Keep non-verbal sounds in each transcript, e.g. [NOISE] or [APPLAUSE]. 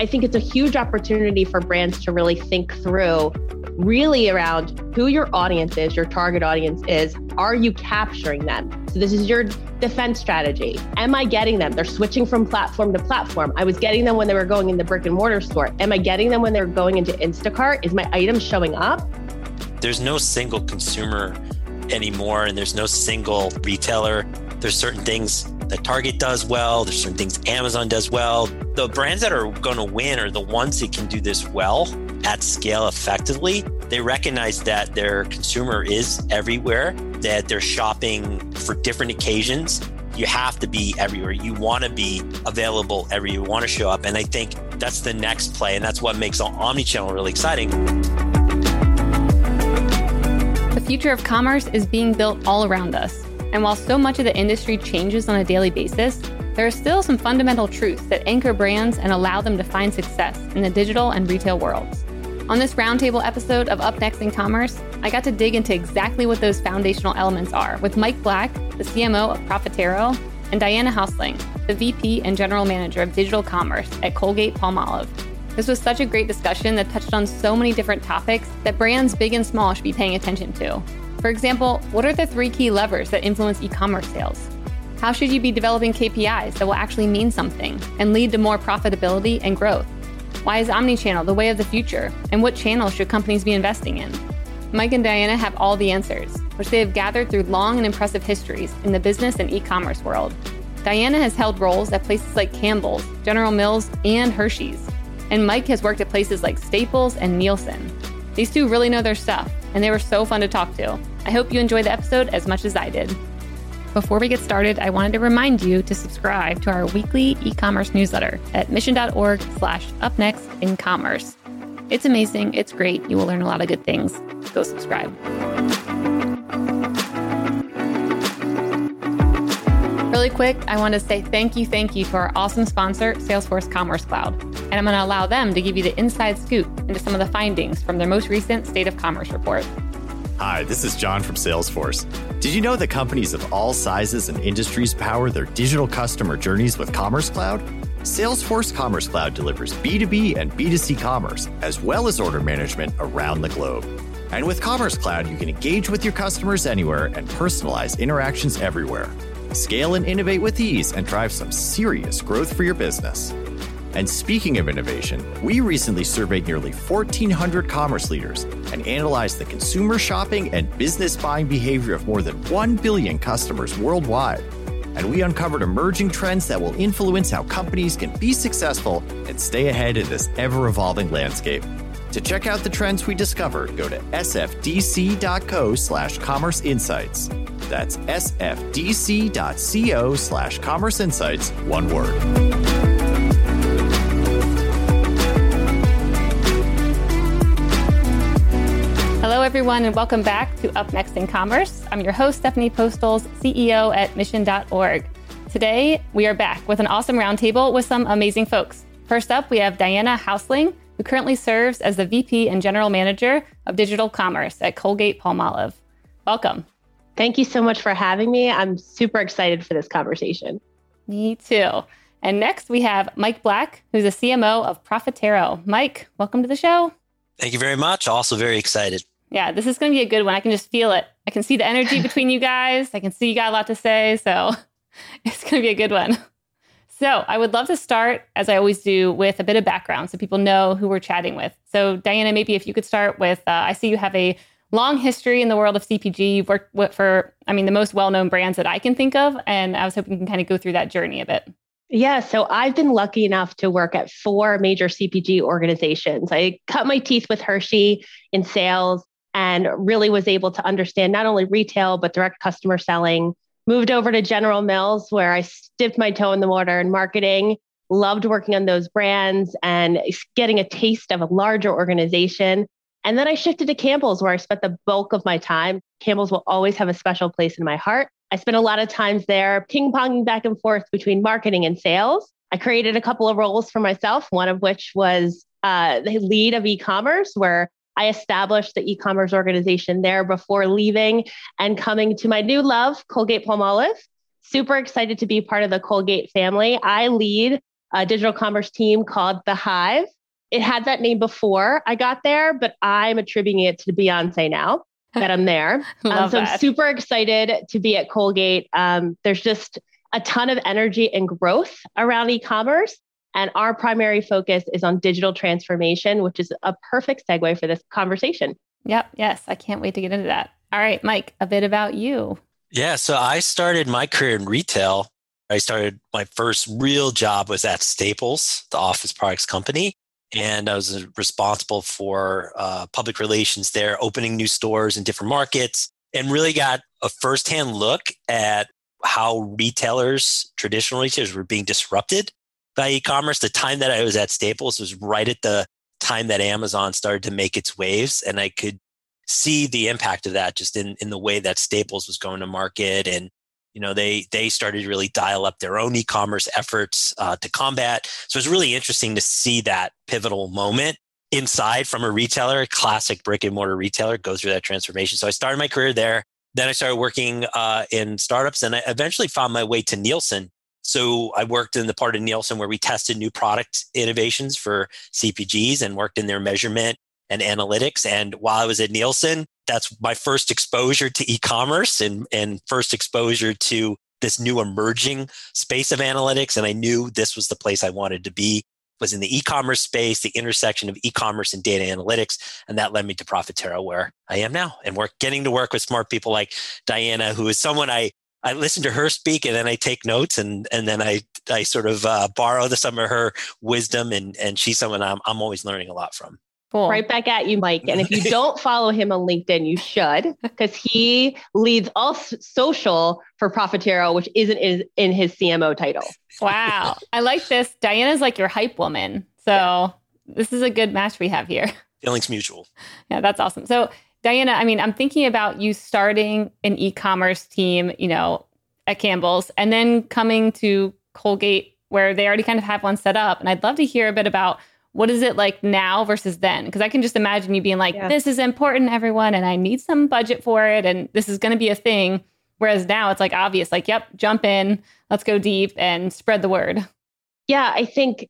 I think it's a huge opportunity for brands to really think through really around who your audience is, your target audience is. Are you capturing them? So, this is your defense strategy. Am I getting them? They're switching from platform to platform. I was getting them when they were going in the brick and mortar store. Am I getting them when they're going into Instacart? Is my item showing up? There's no single consumer anymore, and there's no single retailer. There's certain things that Target does well, there's certain things Amazon does well. The brands that are going to win are the ones that can do this well at scale effectively. They recognize that their consumer is everywhere, that they're shopping for different occasions. You have to be everywhere. You want to be available everywhere. You want to show up. And I think that's the next play. And that's what makes the omnichannel really exciting. The future of commerce is being built all around us. And while so much of the industry changes on a daily basis, there are still some fundamental truths that anchor brands and allow them to find success in the digital and retail worlds. On this roundtable episode of Up Next in Commerce, I got to dig into exactly what those foundational elements are with Mike Black, the CMO of Profitero, and Diana Haussling, the VP and General Manager of Digital Commerce at Colgate Palmolive. This was such a great discussion that touched on so many different topics that brands big and small should be paying attention to. For example, what are the three key levers that influence e commerce sales? How should you be developing KPIs that will actually mean something and lead to more profitability and growth? Why is omnichannel the way of the future? And what channels should companies be investing in? Mike and Diana have all the answers, which they have gathered through long and impressive histories in the business and e commerce world. Diana has held roles at places like Campbell's, General Mills, and Hershey's. And Mike has worked at places like Staples and Nielsen. These two really know their stuff, and they were so fun to talk to. I hope you enjoyed the episode as much as I did. Before we get started, I wanted to remind you to subscribe to our weekly e-commerce newsletter at mission.org slash upnext in commerce. It's amazing. It's great. You will learn a lot of good things. Go subscribe. Really quick, I want to say thank you, thank you to our awesome sponsor, Salesforce Commerce Cloud. And I'm going to allow them to give you the inside scoop into some of the findings from their most recent State of Commerce report. Hi, this is John from Salesforce. Did you know that companies of all sizes and industries power their digital customer journeys with Commerce Cloud? Salesforce Commerce Cloud delivers B2B and B2C commerce, as well as order management around the globe. And with Commerce Cloud, you can engage with your customers anywhere and personalize interactions everywhere. Scale and innovate with ease and drive some serious growth for your business. And speaking of innovation, we recently surveyed nearly 1,400 commerce leaders and analyzed the consumer shopping and business buying behavior of more than 1 billion customers worldwide. And we uncovered emerging trends that will influence how companies can be successful and stay ahead in this ever evolving landscape. To check out the trends we discovered, go to sfdc.co slash commerce insights. That's sfdc.co slash commerce insights, one word. Everyone, and welcome back to Up Next in Commerce. I'm your host, Stephanie Postles, CEO at Mission.org. Today, we are back with an awesome roundtable with some amazing folks. First up, we have Diana Haussling, who currently serves as the VP and General Manager of Digital Commerce at Colgate Palmolive. Welcome. Thank you so much for having me. I'm super excited for this conversation. Me too. And next, we have Mike Black, who's the CMO of Profitero. Mike, welcome to the show. Thank you very much. Also, very excited. Yeah, this is going to be a good one. I can just feel it. I can see the energy [LAUGHS] between you guys. I can see you got a lot to say. So [LAUGHS] it's going to be a good one. So I would love to start, as I always do, with a bit of background so people know who we're chatting with. So, Diana, maybe if you could start with uh, I see you have a long history in the world of CPG. You've worked for, I mean, the most well known brands that I can think of. And I was hoping you can kind of go through that journey a bit. Yeah, so I've been lucky enough to work at four major CPG organizations. I cut my teeth with Hershey in sales and really was able to understand not only retail, but direct customer selling. Moved over to General Mills, where I dipped my toe in the water in marketing, loved working on those brands and getting a taste of a larger organization. And then I shifted to Campbell's, where I spent the bulk of my time. Campbell's will always have a special place in my heart. I spent a lot of times there ping ponging back and forth between marketing and sales. I created a couple of roles for myself, one of which was uh, the lead of e commerce, where I established the e-commerce organization there before leaving and coming to my new love, Colgate Palmolive. Super excited to be part of the Colgate family. I lead a digital commerce team called The Hive. It had that name before I got there, but I'm attributing it to Beyonce now that I'm there. [LAUGHS] um, so that. I'm super excited to be at Colgate. Um, there's just a ton of energy and growth around e-commerce. And our primary focus is on digital transformation, which is a perfect segue for this conversation. Yep. Yes. I can't wait to get into that. All right, Mike, a bit about you. Yeah. So I started my career in retail. I started my first real job was at Staples, the office products company. And I was responsible for uh, public relations there, opening new stores in different markets, and really got a firsthand look at how retailers, traditional retailers, were being disrupted by e-commerce. The time that I was at Staples was right at the time that Amazon started to make its waves, and I could see the impact of that just in in the way that Staples was going to market and you know they they started to really dial up their own e-commerce efforts uh, to combat so it's really interesting to see that pivotal moment inside from a retailer classic brick and mortar retailer go through that transformation so i started my career there then i started working uh, in startups and i eventually found my way to nielsen so i worked in the part of nielsen where we tested new product innovations for cpgs and worked in their measurement and analytics and while i was at nielsen that's my first exposure to e-commerce and, and first exposure to this new emerging space of analytics. And I knew this was the place I wanted to be was in the e-commerce space, the intersection of e-commerce and data analytics. And that led me to Profitero where I am now. And we're getting to work with smart people like Diana, who is someone I I listen to her speak and then I take notes and and then I I sort of uh, borrow the, some of her wisdom and and she's someone I'm I'm always learning a lot from. Cool. Right back at you, Mike. And if you [LAUGHS] don't follow him on LinkedIn, you should, because he leads all social for Profitero, which isn't in, in his CMO title. Wow. I like this. Diana's like your hype woman. So this is a good match we have here. Feelings mutual. Yeah, that's awesome. So Diana, I mean, I'm thinking about you starting an e-commerce team, you know, at Campbell's and then coming to Colgate where they already kind of have one set up. And I'd love to hear a bit about what is it like now versus then? Because I can just imagine you being like, Yeah. this is important, everyone, and I need some budget for it, and this is going to be a thing. Whereas now it's like obvious, like, yep, jump in, let's go deep and spread the word. Yeah, I think,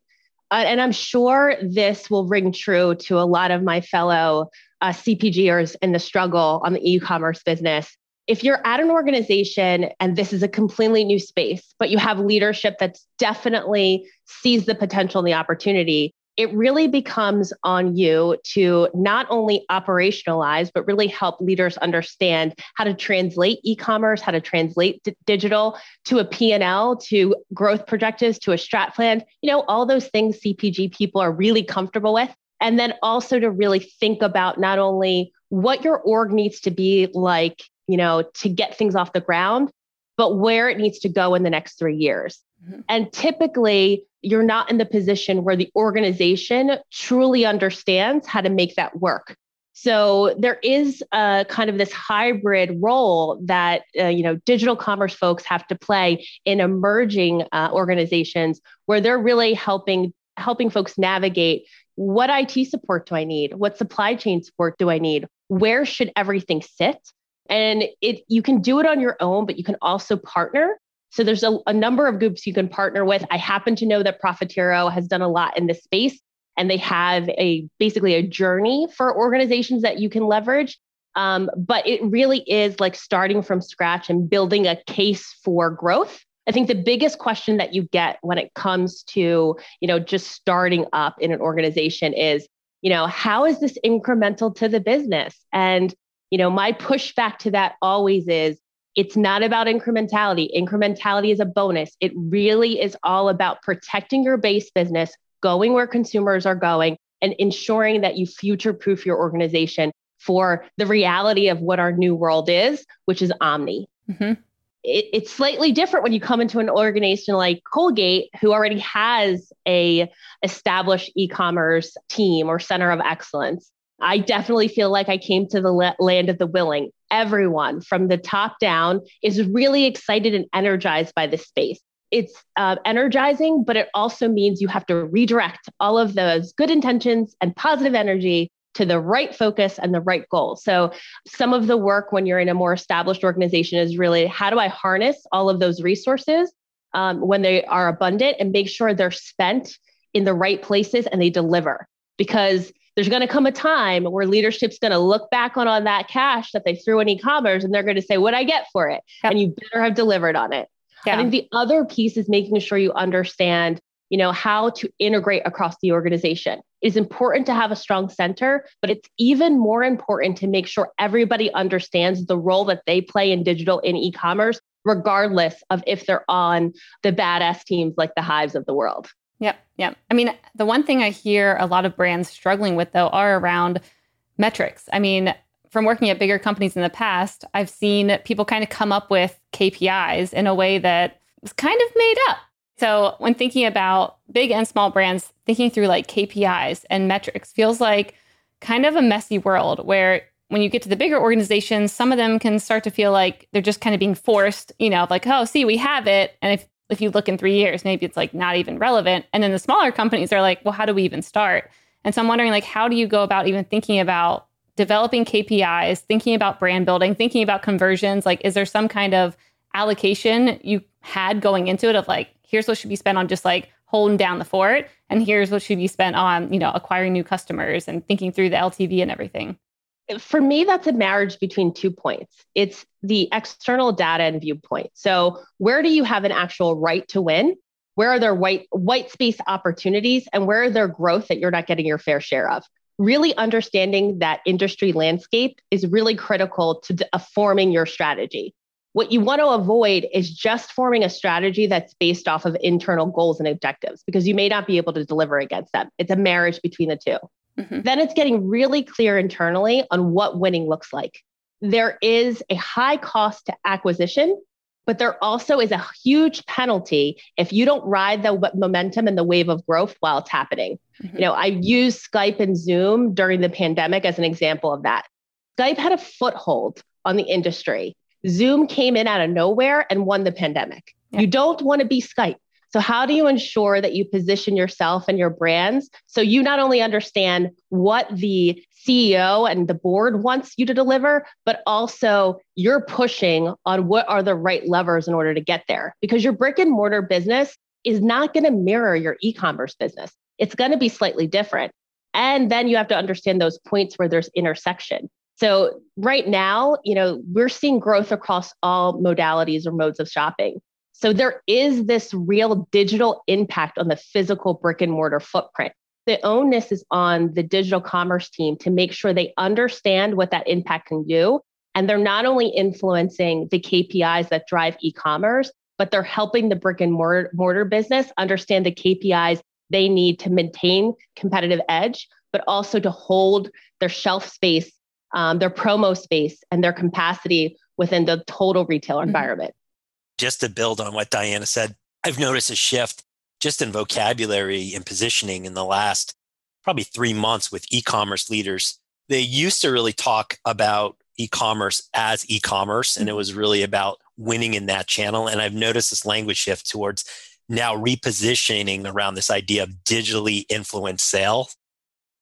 uh, and I'm sure this will ring true to a lot of my fellow uh, CPGers in the struggle on the e commerce business. If you're at an organization and this is a completely new space, but you have leadership that's definitely sees the potential and the opportunity, it really becomes on you to not only operationalize, but really help leaders understand how to translate e-commerce, how to translate d- digital to a P&L, to growth projectives, to a strat plan, you know, all those things CPG people are really comfortable with. And then also to really think about not only what your org needs to be like, you know, to get things off the ground, but where it needs to go in the next three years. Mhm. And typically, you're not in the position where the organization truly understands how to make that work. So there is a kind of this hybrid role that uh, you know digital commerce folks have to play in emerging uh, organizations where they're really helping helping folks navigate what IT support do I need? What supply chain support do I need? Where should everything sit? And it you can do it on your own, but you can also partner. So there's a, a number of groups you can partner with. I happen to know that Profitero has done a lot in this space, and they have a basically a journey for organizations that you can leverage. Um, but it really is like starting from scratch and building a case for growth. I think the biggest question that you get when it comes to, you know, just starting up in an organization is, you know, how is this incremental to the business? And, you know, my pushback to that always is it's not about incrementality. Incrementality is a bonus. It really is all about protecting your base business, going where consumers are going, and ensuring that you future proof your organization for the reality of what our new world is, which is omni. Mhm. It, it's slightly different when you come into an organization like Colgate, who already has a established e-commerce team or center of excellence. I definitely feel like I came to the land of the willing. Everyone from the top down is really excited and energized by this space. It's uh, energizing, but it also means you have to redirect all of those good intentions and positive energy to the right focus and the right goal. So, some of the work when you're in a more established organization is really how do I harness all of those resources um, when they are abundant and make sure they're spent in the right places and they deliver because there's going to come a time where leadership's going to look back on, on that cash that they threw in e-commerce and they're going to say what I get for it yep. and you better have delivered on it. Yeah. I think the other piece is making sure you understand you know how to integrate across the organization it is important to have a strong center but it's even more important to make sure everybody understands the role that they play in digital in e-commerce regardless of if they're on the badass teams like the hives of the world Yep. Yep. I mean, the one thing I hear a lot of brands struggling with, though, are around metrics. I mean, from working at bigger companies in the past, I've seen people kind of come up with KPIs in a way that was kind of made up. So when thinking about big and small brands, thinking through like KPIs and metrics feels like kind of a messy world where when you get to the bigger organizations, some of them can start to feel like they're just kind of being forced, you know, like, oh, see, we have it. And if, if you look in three years, maybe it's like not even relevant. And then the smaller companies are like, well, how do we even start? And so I'm wondering, like, how do you go about even thinking about developing KPIs, thinking about brand building, thinking about conversions? Like, is there some kind of allocation you had going into it of like, here's what should be spent on just like holding down the fort and here's what should be spent on you know acquiring new customers and thinking through the ltv and everything. For me that's a marriage between two points. It's the external data and viewpoint. So where do you have an actual right to win? Where are there white white space opportunities and where are there growth that you're not getting your fair share of? Really understanding that industry landscape is really critical to uh, forming your strategy what you want to avoid is just forming a strategy that's based off of internal goals and objectives because you may not be able to deliver against them. It's a marriage between the 2 mm-hmm. Then it's getting really clear internally on what winning looks like. There is a high cost to acquisition, but there also is a huge penalty if you don't ride the momentum and the wave of growth while it's happening. Mm-hmm. You know, I used Skype and Zoom during the pandemic as an example of that. Skype had a foothold on the industry Zoom came in out of nowhere and won the pandemic. Yeah. You don't want to be Skype. So, how do you ensure that you position yourself and your brands so you not only understand what the CEO and the board wants you to deliver, but also you're pushing on what are the right levers in order to get there? Because your brick and mortar business is not going to mirror your e commerce business, it's going to be slightly different. And then you have to understand those points where there's intersection. So right now, you know, we're seeing growth across all modalities or modes of shopping. So there is this real digital impact on the physical brick and mortar footprint. The onus is on the digital commerce team to make sure they understand what that impact can do. And they're not only influencing the KPIs that drive e commerce, but they're helping the brick and mortar business understand the KPIs they need to maintain competitive edge, but also to hold their shelf space um, their promo space and their capacity within the total retail mm-hmm. environment. Just to build on what Diana said, I've noticed a shift just in vocabulary and positioning in the last probably three months with e commerce leaders. They used to really talk about e commerce as e commerce, and it mm-hmm. was really about winning in that channel. And I've noticed this language shift towards now repositioning around this idea of digitally influenced sale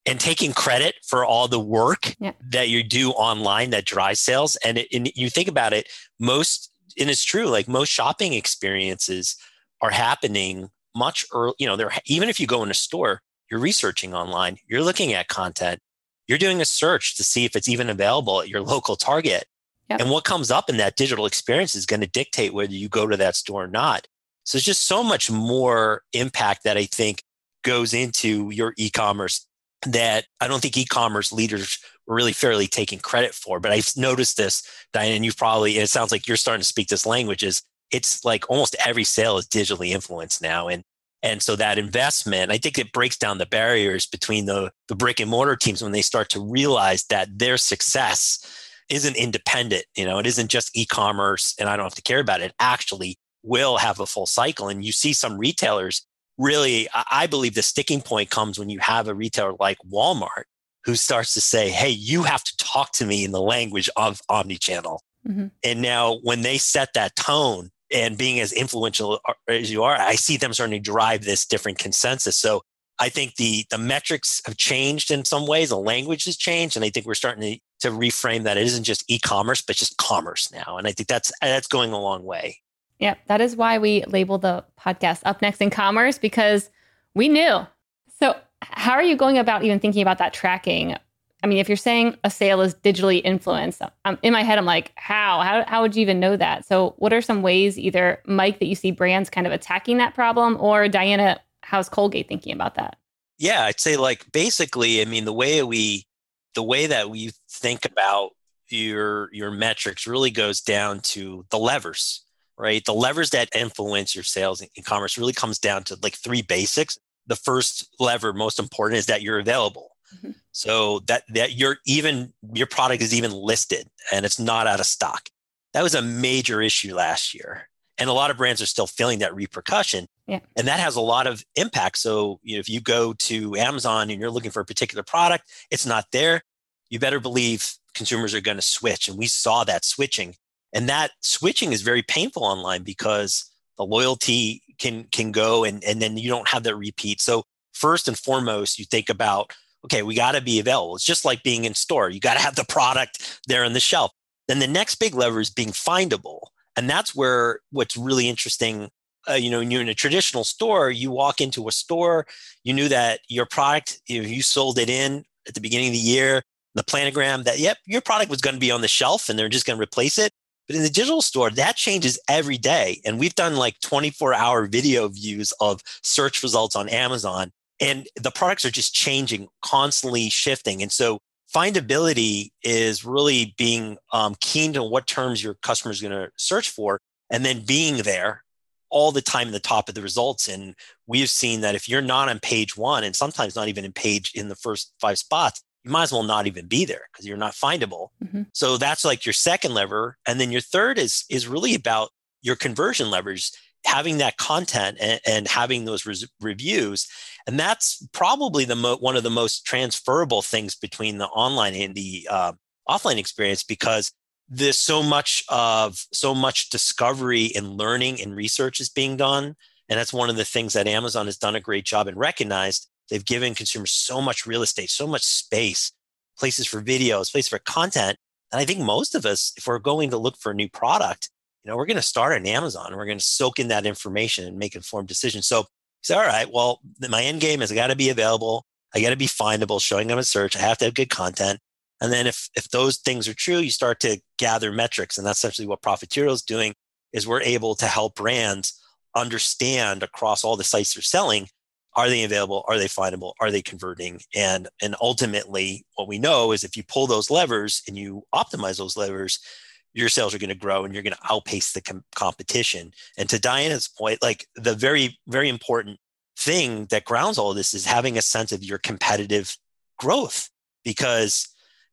and taking credit for all the work yeah. that you do online that drives sales. And, it, and you think about it, most, and it's true, like most shopping experiences are happening much early. You know, they're, even if you go in a store, you're researching online, you're looking at content, you're doing a search to see if it's even available at your [LAUGHS] local Target. Yep. And what comes up in that digital experience is going to dictate whether you go to that store or not. So it's just so much more impact that I think goes into your e-commerce that I don't think e-commerce leaders were really fairly taking credit for. But I've noticed this, Diane, and you've probably, and it sounds like you're starting to speak this language, is it's like almost every sale is digitally influenced now. And and so that investment, I think it breaks down the barriers between the, the brick and mortar teams when they start to realize that their success isn't independent. You know, it isn't just e-commerce and I don't have to care about it actually will have a full cycle. And you see some retailers really, I believe the sticking point comes when you have a retailer like Walmart who starts to say, hey, you have to talk to me in the language of omnichannel. Mm-hmm. And now when they set that tone and being as influential as you are, I see them starting to drive this different consensus. So I think the the metrics have changed in some ways. The language has changed, and I think we're starting to, to reframe that it isn't just e-commerce, but just commerce now. And I think that's that's going a long way. Yep. That is why we label the podcast Up Next in Commerce because we knew. So, how are you going about even thinking about that tracking? I mean, if you're saying a sale is digitally influenced, I'm, in my head, I'm like, how? how? How would you even know that? So, what are some ways, either Mike, that you see brands kind of attacking that problem, or Diana, how's Colgate thinking about that? Yeah, I'd say like basically, I mean, the way we, the way that we think about your your metrics really goes down to the levers, right? The levers that influence your sales in commerce really comes down to like three basics. The first lever, most important, is that you're available. Mm-hmm. So that that you're even your product is even listed and it's not out of stock. That was a major issue last year. And a lot of brands are still feeling that repercussion. Yeah. And that has a lot of impact. So you know, if you go to Amazon and you're looking for a particular product, it's not there, you better believe consumers are going to switch. And we saw that switching. And that switching is very painful online because the loyalty can can go and, and then you don't have that repeat. So first and foremost, you think about, okay, we got to be available. It's just like being in store. You got to have the product there on the shelf. Then the next big lever is being findable. And that's where what's really interesting uh, you know, you're in a traditional store, you walk into a store, you knew that your product, know, you sold it in at the beginning of the year, the planogram that, yep, your product was going to be on the shelf and they're just going to replace it. But in the digital store, that changes every day. And we've done like 24 hour video views of search results on Amazon, and the products are just changing, constantly shifting. And so findability is really being um, keen to what terms your customer is going to search for and then being there all the time in the top of the results. And we've seen that if you're not on page one and sometimes not even in page in the first five spots, you might as well not even be there because you're not findable. Mm-hmm. So that's like your second lever. And then your third is is really about your conversion levers, having that content and, and having those res- reviews. And that's probably the mo- one of the most transferable things between the online and the uh, offline experience because there's so much of so much discovery and learning and research is being done and that's one of the things that amazon has done a great job and recognized they've given consumers so much real estate so much space places for videos places for content and i think most of us if we're going to look for a new product you know we're going to start on amazon. We're going to soak in that information and make informed decisions. So say all right well my end game is i got to be available. I got to be findable showing up in search. I have to have good content. And then if, if those things are true, you start to gather metrics. And that's essentially what Profitero is doing is we're able to help brands understand across all the sites they're selling, are they available? Are they findable? Are they converting? And, and ultimately what we know is if you pull those levers and you optimize those levers, your sales are going to grow and you're going to outpace the com- competition. And to Diana's point, like the very, very important thing that grounds all of this is having a sense of your competitive growth because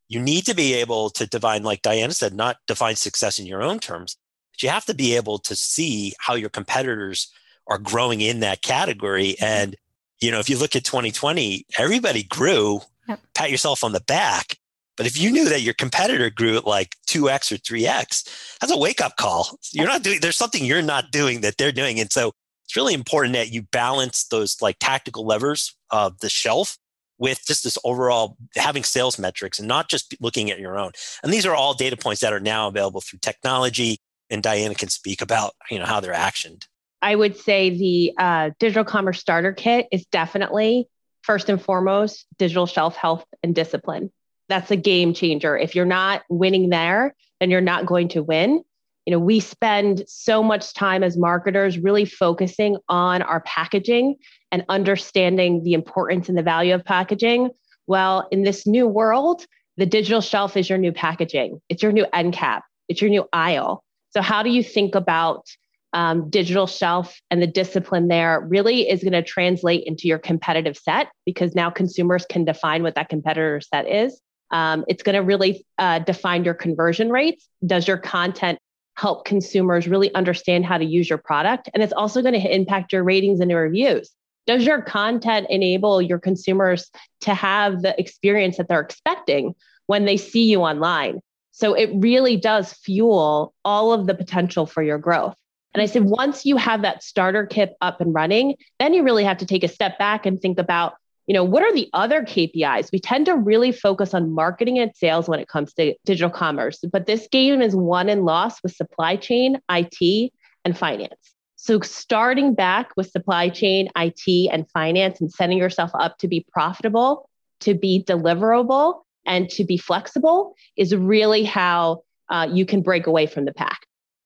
you need to be able to define, like Diana said, not define success in your own terms, but you have to be able to see how your competitors are growing in that category. Mm-hmm. And, you know, if you look at 2020, everybody grew, yep. pat yourself on the back. But if you knew that your competitor grew at like 2x or 3x, that's a wake up call. You're not doing, there's something you're not doing that they're doing. And so it's really important that you balance those like tactical levers of the shelf with just this overall having sales metrics and not just looking at your own. And these are all data points that are now available through technology. And Diana can speak about you know how they're actioned. I would say the uh, digital commerce starter kit is definitely first and foremost digital shelf health and discipline. That's a game changer. If you're not winning there, then you're not going to win. You know we spend so much time as marketers really focusing on our packaging and understanding the importance and the value of packaging. Well in this new world the digital shelf is your new packaging. It's your new end cap. It's your new aisle. So how do you think about um, digital shelf and the discipline there really is going to translate into your competitive set because now consumers can define what that competitor set is um, it's going to really uh, define your conversion rates does your content help consumers really understand how to use your product. And it's also going to impact your ratings and your reviews. Does your content enable your consumers to have the experience that they're expecting when they see you online? So it really does fuel all of the potential for your growth. And I said, once you have that starter kit up and running, then you really have to take a step back and think about you know, what are the other KPIs? We tend to really focus on marketing and sales when it comes to digital commerce, but this game is won and lost with supply chain, IT, and finance. So, starting back with supply chain, IT, and finance, and setting yourself up to be profitable, to be deliverable, and to be flexible is really how uh, you can break away from the pack.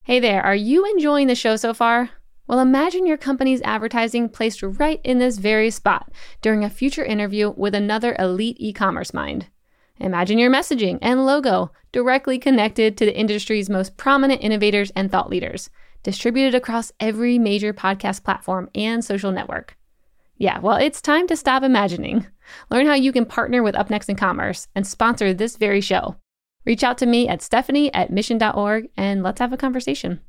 Hey there, are you enjoying the show so far? Well, imagine your company's advertising placed right in this very spot during a future interview with another elite e commerce mind. Imagine your messaging and logo directly connected to the industry's most prominent innovators and thought leaders distributed across every major podcast platform and social network. Yeah, well, it's time to stop imagining. Learn how you can partner with UpNext in Commerce and sponsor this very show. Reach out to me at stephanie at mission.org and let's have a conversation.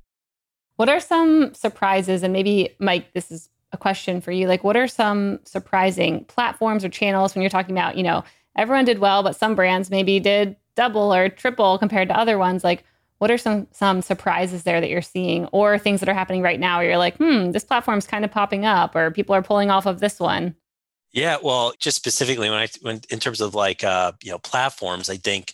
What are some surprises? And maybe, Mike, this is a question for you. Like, what are some surprising platforms or channels when you're talking about, you know, everyone did well, but some brands maybe did double or triple compared to other ones? Like, what are some some surprises there that you're seeing, or things that are happening right now? Where you're like, hmm, this platform's kind of popping up, or people are pulling off of this one. Yeah, well, just specifically when I when in terms of like uh, you know platforms, I think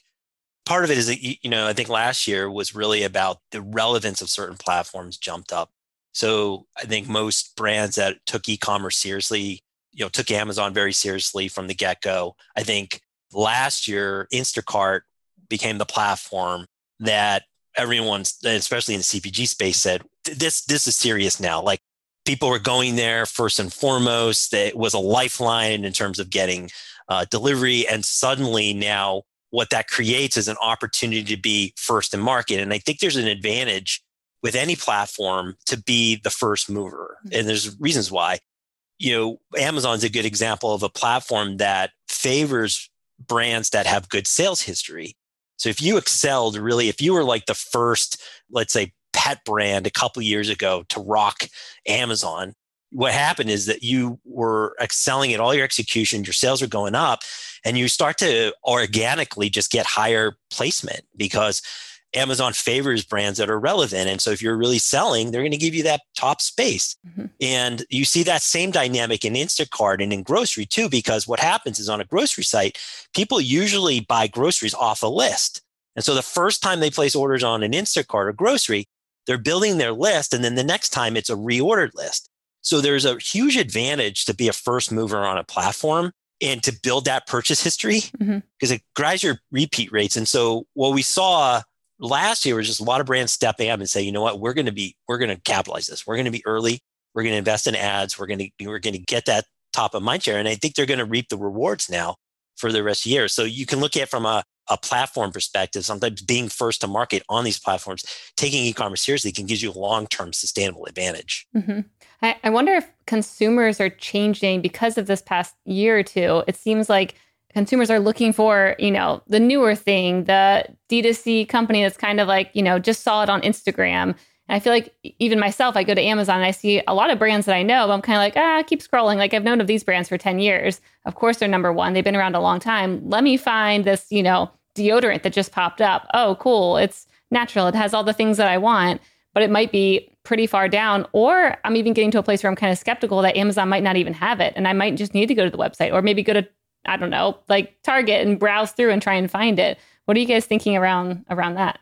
part of it is that you know I think last year was really about the relevance of certain platforms jumped up. So I think most brands that took e-commerce seriously, you know, took Amazon very seriously from the get-go. I think last year Instacart became the platform that everyone, especially in the CPG space, said this this is serious now. Like people were going there first and foremost. It was a lifeline in terms of getting uh, delivery, and suddenly now what that creates is an opportunity to be first in market. And I think there's an advantage with any platform to be the first mover, mm-hmm. and there's reasons why. You know, Amazon's a good example of a platform that favors brands that have good sales history so if you excelled really, if you were like the first, let's say, pet brand a couple years ago to rock Amazon, what happened is that you were excelling at all your execution, your sales are going up, and you start to organically just get higher placement because Amazon favors brands that are relevant. And so if you're really selling, they're going to give you that top space. Mm-hmm. And you see that same dynamic in Instacart and in grocery too, because what happens is on a grocery site, people usually buy groceries off a list. And so the first time they place orders on an Instacart or grocery, they're building their list. And then the next time it's a reordered list. So there's a huge advantage to be a first mover on a platform and to build that purchase history because mm-hmm. it drives your repeat rates. And so what we saw last year was just a lot of brands stepping up and say, you know what, we're going to be, we're going to capitalize this. We're going to be early. We're going to invest in ads. We're going to, we're going to get that top of mind share. And I think they're going to reap the rewards now for the rest of the year. So you can look at from a, a platform perspective, sometimes being first to market on these platforms, taking e-commerce seriously can give you a long-term sustainable advantage. Mm-hmm. I, I wonder if consumers are changing because of this past year or two. It seems like consumers are looking for, you know, the newer thing, the D2C company that's kind of like, you know, just saw it on Instagram. And I feel like even myself, I go to Amazon and I see a lot of brands that I know, but I'm kind of like, ah, keep scrolling. Like I've known of these brands for 10 years. Of course, they're number one. They've been around a long time. Let me find this, you know, deodorant that just popped up. Oh, cool. It's natural. It has all the things that I want, but it might be pretty far down. Or I'm even getting to a place where I'm kind of skeptical that Amazon might not even have it. And I might just need to go to the website or maybe go to I don't know, like Target and browse through and try and find it. What are you guys thinking around around that?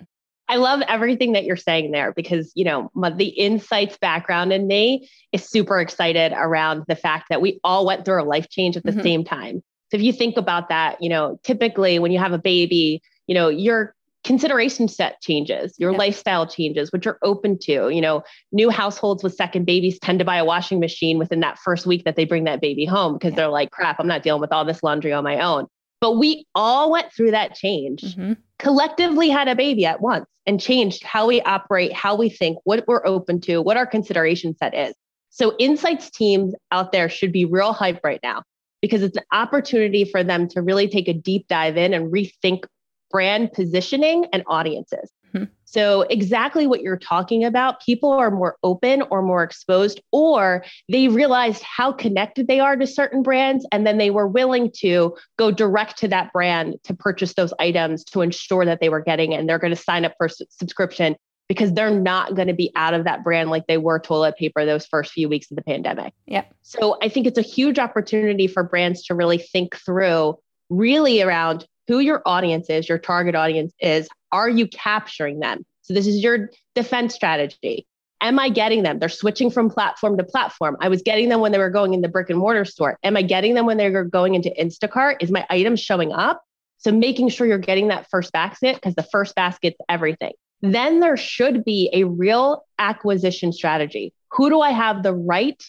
I love everything that you're saying there because, you know, my, the insights background in me is super excited around the fact that we all went through a life change at the mm-hmm. same time. So if you think about that, you know, typically when you have a baby, you know, you're consideration set changes, your lifestyle changes, which are open to, you know, new households with second babies tend to buy a washing machine within that first week that they bring that baby home because they're like, crap, I'm not dealing with all this laundry on my own. But we all went through that change, mm-hmm. collectively had a baby at once and changed how we operate, how we think, what we're open to, what our consideration set is. So, insights teams out there should be real hype right now because it's an opportunity for them to really take a deep dive in and rethink brand positioning and audiences. Mm-hmm. So, exactly what you're talking about, people are more open or more exposed, or they realized how connected they are to certain brands. And then they were willing to go direct to that brand to purchase those items to ensure that they were getting it. And they're going to sign up for subscription because they're not going to be out of that brand like they were toilet paper those first few weeks of the pandemic. Yep. So, I think it's a huge opportunity for brands to really think through really around who your audience is, your target audience is. Are you capturing them? So this is your defense strategy. Am I getting them? They're switching from platform to platform. I was getting them when they were going in the brick and mortar store. Am I getting them when they were going into Instacart? Is my item showing up? So making sure you're getting that first basket because the first basket's everything. Then there should be a real acquisition strategy. Who do I have the right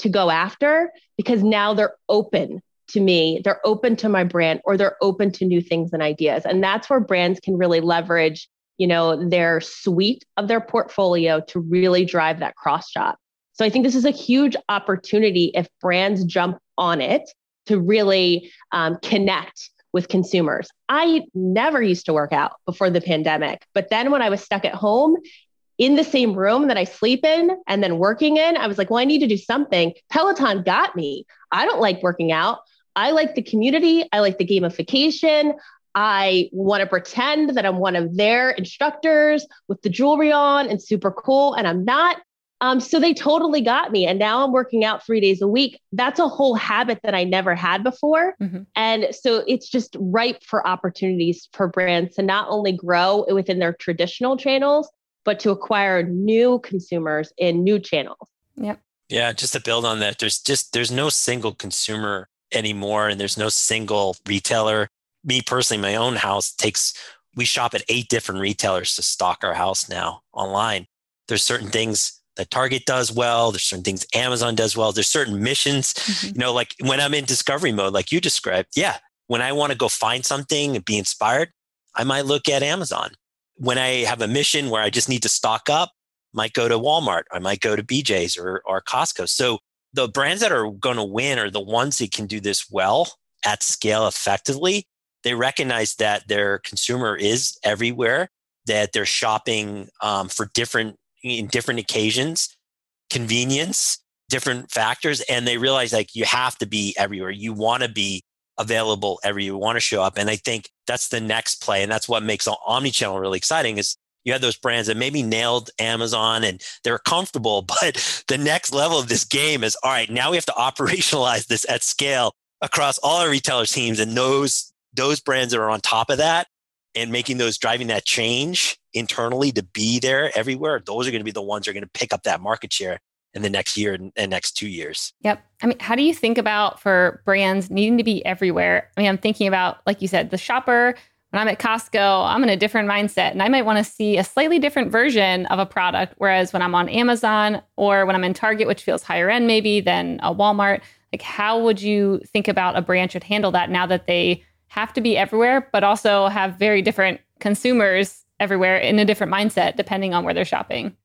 to go after? Because now they're open to me, they're open to my brand, or they're open to new things and ideas. And that's where brands can really leverage you know their suite of their portfolio to really drive that cross shop so i think this is a huge opportunity if brands jump on it to really um, connect with consumers i never used to work out before the pandemic but then when i was stuck at home in the same room that I sleep in and then working in, I was like, well, I need to do something. Peloton got me. I don't like working out. I like the community. I like the gamification. I want to pretend that I'm one of their instructors with the jewelry on and super cool, and I'm not. Um, so they totally got me. And now I'm working out three days a week. That's a whole habit that I never had before. Mm-hmm. And so it's just ripe for opportunities for brands to not only grow within their traditional channels, but to acquire new consumers in new channels. Yep. Yeah, just to build on that, there's just there's no single consumer anymore and there's no single retailer me personally, my own house takes, we shop at eight different retailers to stock our house now online. There's certain things that Target does well. There's certain things Amazon does well. There's certain missions, mm-hmm. you know, like when I'm in discovery mode, like you described. Yeah. When I want to go find something and be inspired, I might look at Amazon. When I have a mission where I just need to stock up, might go to Walmart. I might go to BJ's or, or Costco. So the brands that are going to win are the ones that can do this well at scale effectively they recognize that their consumer is everywhere, that they're shopping um, for different in different occasions, convenience, different factors, and they realize like you have to be everywhere. You want to be available everywhere. You want to show up, and I think that's the next play, and that's what makes omnichannel really exciting. Is you have those brands that maybe nailed Amazon and they're comfortable, [LAUGHS] but the next level of this game is all right. Now we have to operationalize this at scale across all our retailer teams, and those those brands that are on top of that and making those driving that change internally to be there everywhere, those are going to be the ones that are going to pick up that market share in the next year and next two years. Yep. I mean, how do you think about for brands needing to be everywhere? I mean, I'm thinking about, like you said, the shopper. When I'm at Costco, I'm in a different mindset and I might want to see a slightly different version of a product. Whereas when I'm on Amazon or when I'm in Target, which feels higher end maybe than a Walmart, like how would you think about a brand should handle that now that they have to be everywhere, but also have very different consumers everywhere in a different mindset depending on where they're shopping.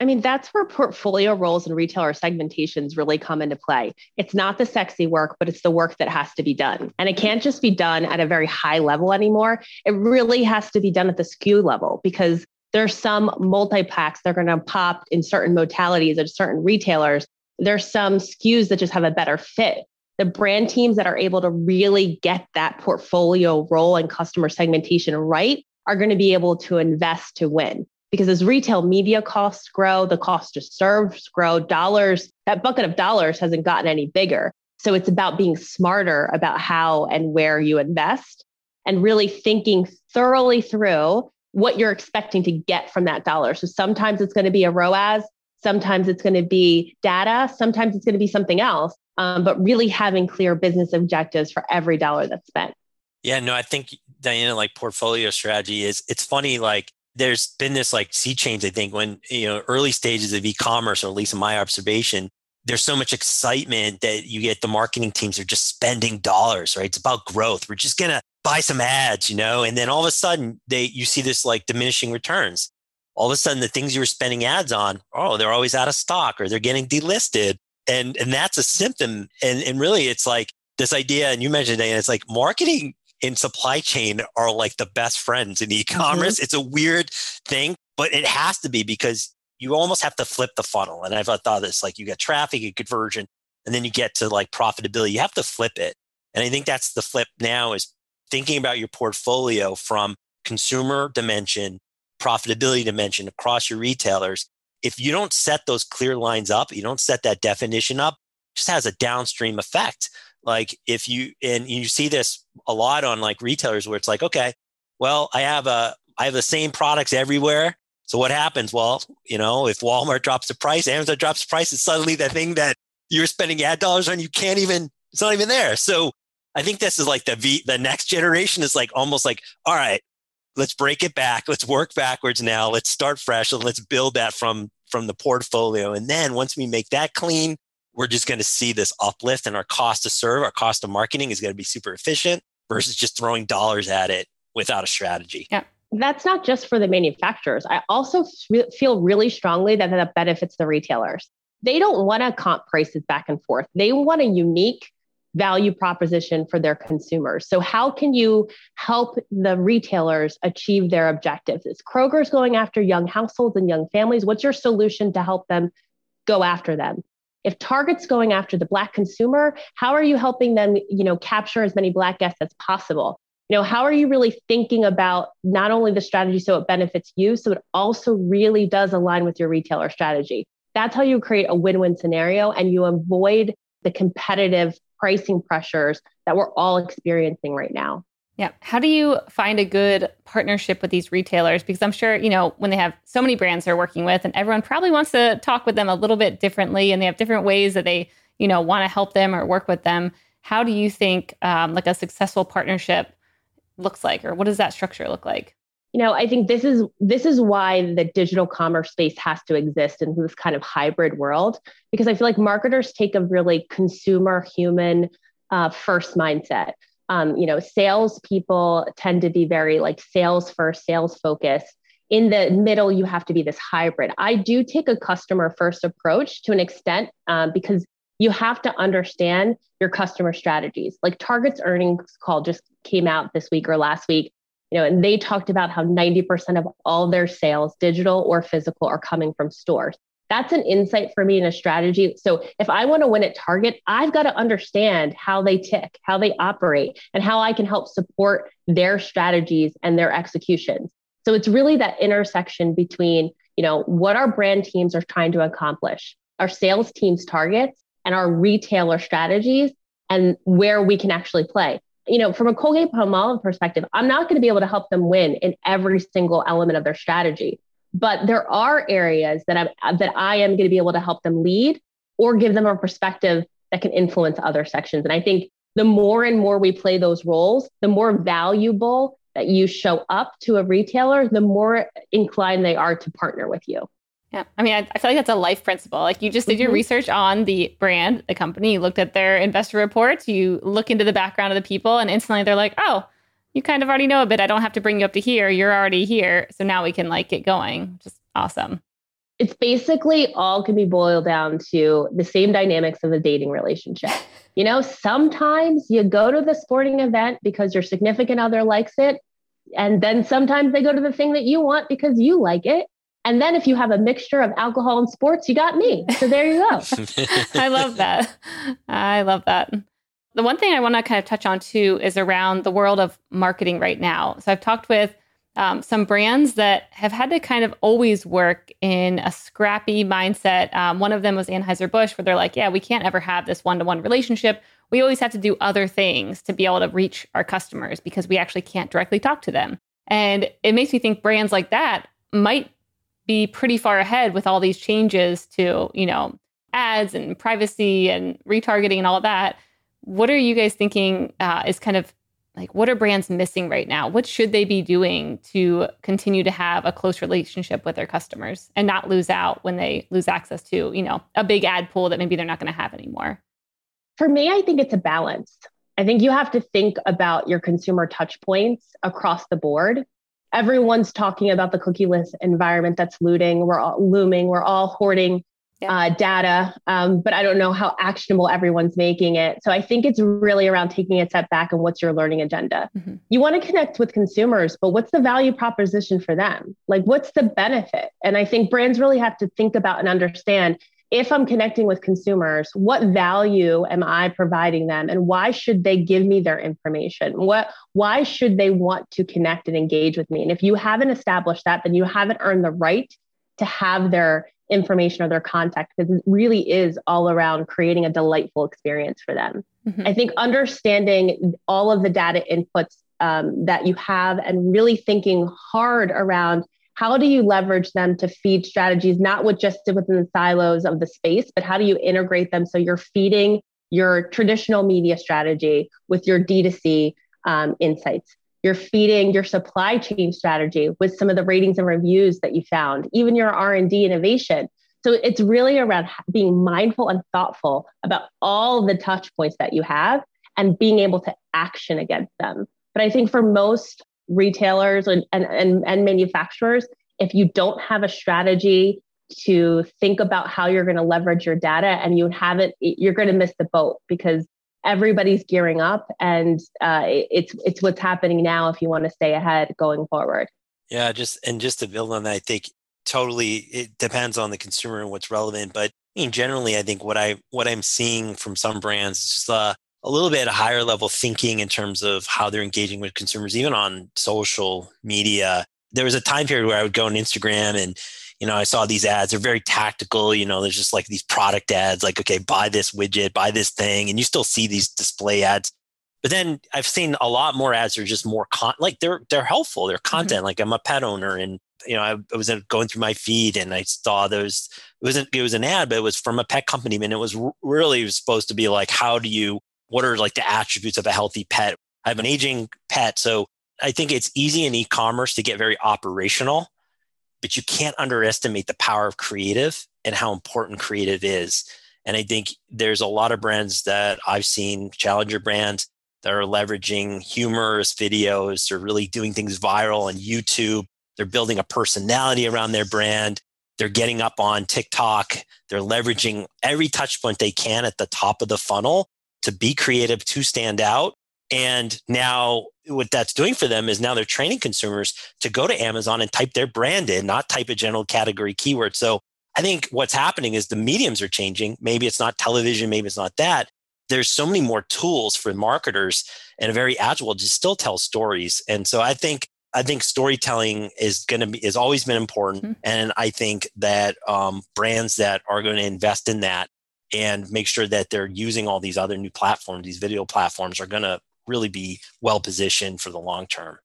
I mean, that's where portfolio roles and retailer segmentations really come into play. It's not the sexy work, but it's the work that has to be done. And it can't just be done at a very high level anymore. It really has to be done at the SKU level because there's some multi packs that are going to pop in certain modalities at certain retailers. There's some SKUs that just have a better fit the brand teams that are able to really get that portfolio role and customer segmentation right are going to be able to invest to win. Because as retail media costs grow, the cost to serve grow, dollars, that bucket of dollars hasn't gotten any bigger. So it's about being smarter about how and where you invest and really thinking thoroughly through what you're expecting to get from that dollar. So sometimes it's going to be a ROAS, sometimes it's going to be data, sometimes it's going to be something else um, but really having clear business objectives for every dollar that's spent. Yeah, no, I think Diana, like portfolio strategy is it's funny, like there's been this like sea change, I think, when you know, early stages of e-commerce, or at least in my observation, there's so much excitement that you get the marketing teams are just spending dollars, right? It's about growth. We're just gonna buy some ads, you know, and then all of a sudden they you see this like diminishing returns. All of a sudden the things you were spending ads on, oh, they're always out of stock or they're getting delisted. And and that's a symptom. And and really it's like this idea and you mentioned it and it's like marketing and supply chain are like the best friends in e-commerce. Mm-hmm. it's a weird thing but it has to be because you almost have to flip the funnel. And i've thought this like you get traffic and conversion and then you get to like profitability. You have to flip it. And i think that's the flip now is thinking about your portfolio from consumer dimension profitability dimension across your retailers if you don't set those clear lines up, you don't set that definition up, just has a downstream effect. Like if you and you see this a lot on like retailers where it's like, okay, well, I have a I have the same products everywhere. So what happens? Well, you know, if Walmart drops the price, Amazon drops the price, it's suddenly the thing that you're spending ad dollars on, you can't even, it's not even there. So I think this is like the V, the next generation is like almost like, all right, let's break it back. Let's work backwards now. Let's start fresh and let's build that from from the portfolio. And then once we make that clean, we're just going to see this uplift and our cost to serve, our cost of marketing is going to be super efficient versus just throwing dollars at it without a strategy. Yeah. That's not just for the manufacturers. I also feel really strongly that that benefits the retailers. They don't want to comp prices back and forth. They want a unique value proposition for their consumers. So, how can you help the retailers achieve their objectives? Is Kroger's going after young households and young families? What's your solution to help them go after them? If Target's going after the Black consumer, how are you helping them, you know, capture as many Black guests as possible? You know, how are you really thinking about not only the strategy so it benefits you, so it also really does align with your retailer strategy? That's how you create a win win scenario and you avoid the competitive pricing pressures that we're all experiencing right now. Yeah. How do you find a good partnership with these retailers? Because I'm sure, you know, when they have so many brands they're working with, and everyone probably wants to talk with them a little bit differently, and they have different ways that they, you know, want to help them or work with them. How do you think um, like a successful partnership looks like, or what does that structure look like? You know i think this is this is why the digital commerce space has to exist in this kind of hybrid world because i feel like marketers take a really consumer human uh, first mindset. Um, you know sales people tend to be very like sales first sales focused. In the middle you have to be this hybrid. I do take a customer first approach to an extent um, because you have to understand your customer strategies. Like target's earnings call just came out this week or last week you know, and they talked about how 90% of all their sales, digital or physical, are coming from stores. That's an insight for me and a strategy. So if I want to win at Target, I've got to understand how they tick, how they operate, and how I can help support their strategies and their executions. So it's really that intersection between, you know, what our brand teams are trying to accomplish, our sales teams targets, and our retailer strategies and where we can actually play you know, from a Colgate Palmolive perspective, I'm not going to be able to help them win in every single element of their strategy. But there are areas that I'm that I am going to be able to help them lead or give them a perspective that can influence other sections. And I think the more and more we play those roles, the more valuable that you show up to a retailer, the more inclined they are to partner with you. Yeah. I mean, I, I, feel like that's a life principle. Like you just did your mm-hmm. research on the brand, the company, you looked at their investor reports, you look into the background of the people, and instantly they're like, oh, you kind of already know a bit. I don't have to bring you up to here. You're already here. So now we can like get going. Just awesome. It's basically all can be boiled down to the same dynamics of a dating relationship. [LAUGHS] you know, sometimes you go to the sporting event because your significant other likes it. And then sometimes they go to the thing that you want because you like it. And then if you have a mixture of alcohol and sports, you got me. So there you go. [LAUGHS] I love that. I love that. The one thing I want to kind of touch on too is around the world of marketing right now. So I've talked with um, some brands that have had to kind of always work in a scrappy mindset. Um, one of them was Anheuser-Busch, where they're like, yeah, we can't ever have this one to one relationship. We always have to do other things to be able to reach our customers because we actually can't directly talk to them. And it makes me think brands like that might be pretty far ahead with all these changes to, you know, ads and privacy and retargeting and all that. What are you guys thinking uh, is kind of like what are brands missing right now? What should they be doing to continue to have a close relationship with their customers and not lose out when they lose access to, you know, a big ad pool that maybe they're not going to have anymore? For me, I think it's a balance. I think you have to think about your consumer touch points across the board everyone's talking about the cookieless environment that's looting. We're all looming. We're all hoarding yeah. uh, data, um, but I don't know how actionable everyone's making it. So I think it's really around taking a step back and what's your learning agenda. Mm-hmm. You want to connect with consumers, but what's the value proposition for them? Like, what's the benefit? And I think brands really have to think about and understand if I'm connecting with consumers, what value am I providing them and why should they give me their information? What why should they want to connect and engage with me? And if you haven't established that, then you haven't earned the right to have their information or their contact because it really is all around creating a delightful experience for them. Mm-hmm. I think understanding all of the data inputs um, that you have and really thinking hard around how do you leverage them to feed strategies, not with just within the silos of the space, but how do you integrate them so you're feeding your traditional media strategy with your D2C um, insights? You're feeding your supply chain strategy with some of the ratings and reviews that you found, even your R&D innovation. So it's really around being mindful and thoughtful about all the touch points that you have and being able to action against them. But I think for most retailers and, and, and, and manufacturers, if you don't have a strategy to think about how you're going to leverage your data and you haven't, you're going to miss the boat because everybody's gearing up and uh, it's it's what's happening now if you want to stay ahead going forward. Yeah just and just to build on that i think totally it depends on the consumer and what's relevant but I mean, generally i think what i what i'm seeing from some brands is just uh, a little bit of higher level thinking in terms of how they're engaging with consumers, even on social media. There was a time period where I would go on Instagram and, you know, I saw these ads. They're very tactical. You know, there's just like these product ads, like, okay, buy this widget, buy this thing. And you still see these display ads. But then I've seen a lot more ads that are just more con like they're they're helpful. They're mm-hmm. content. Mm-hmm. Like I'm a pet owner and you know, I, I, was going through my feed and I saw those. It wasn't. It was an ad, but it was from a pet company, and it was really supposed to be like, how do you what are like the attributes of a healthy pet? I have an aging pet. So I think it's easy in e-commerce to get very operational, but you can't underestimate the power of creative and how important creative is. And I think there's a lot of brands that I've seen, challenger brands, that are leveraging humorous videos. They're really doing things viral on YouTube. They're building a personality around their brand. They're getting up on TikTok. They're leveraging every touch point they can at the top of the funnel to be creative, to stand out. And now what that's doing for them is now they're training consumers to go to Amazon and type their brand in, not type a general category keyword. So I think what's happening is the mediums are changing. Maybe it's not television, maybe it's not that. There's so many more tools for marketers and a very agile to still tell stories. And so I think I think storytelling is going to be has always been important, mm-hmm. and I think that um, brands that are going to invest in that and make sure that they're using all these other new platforms, these video platforms are going to really be well positioned for the long term.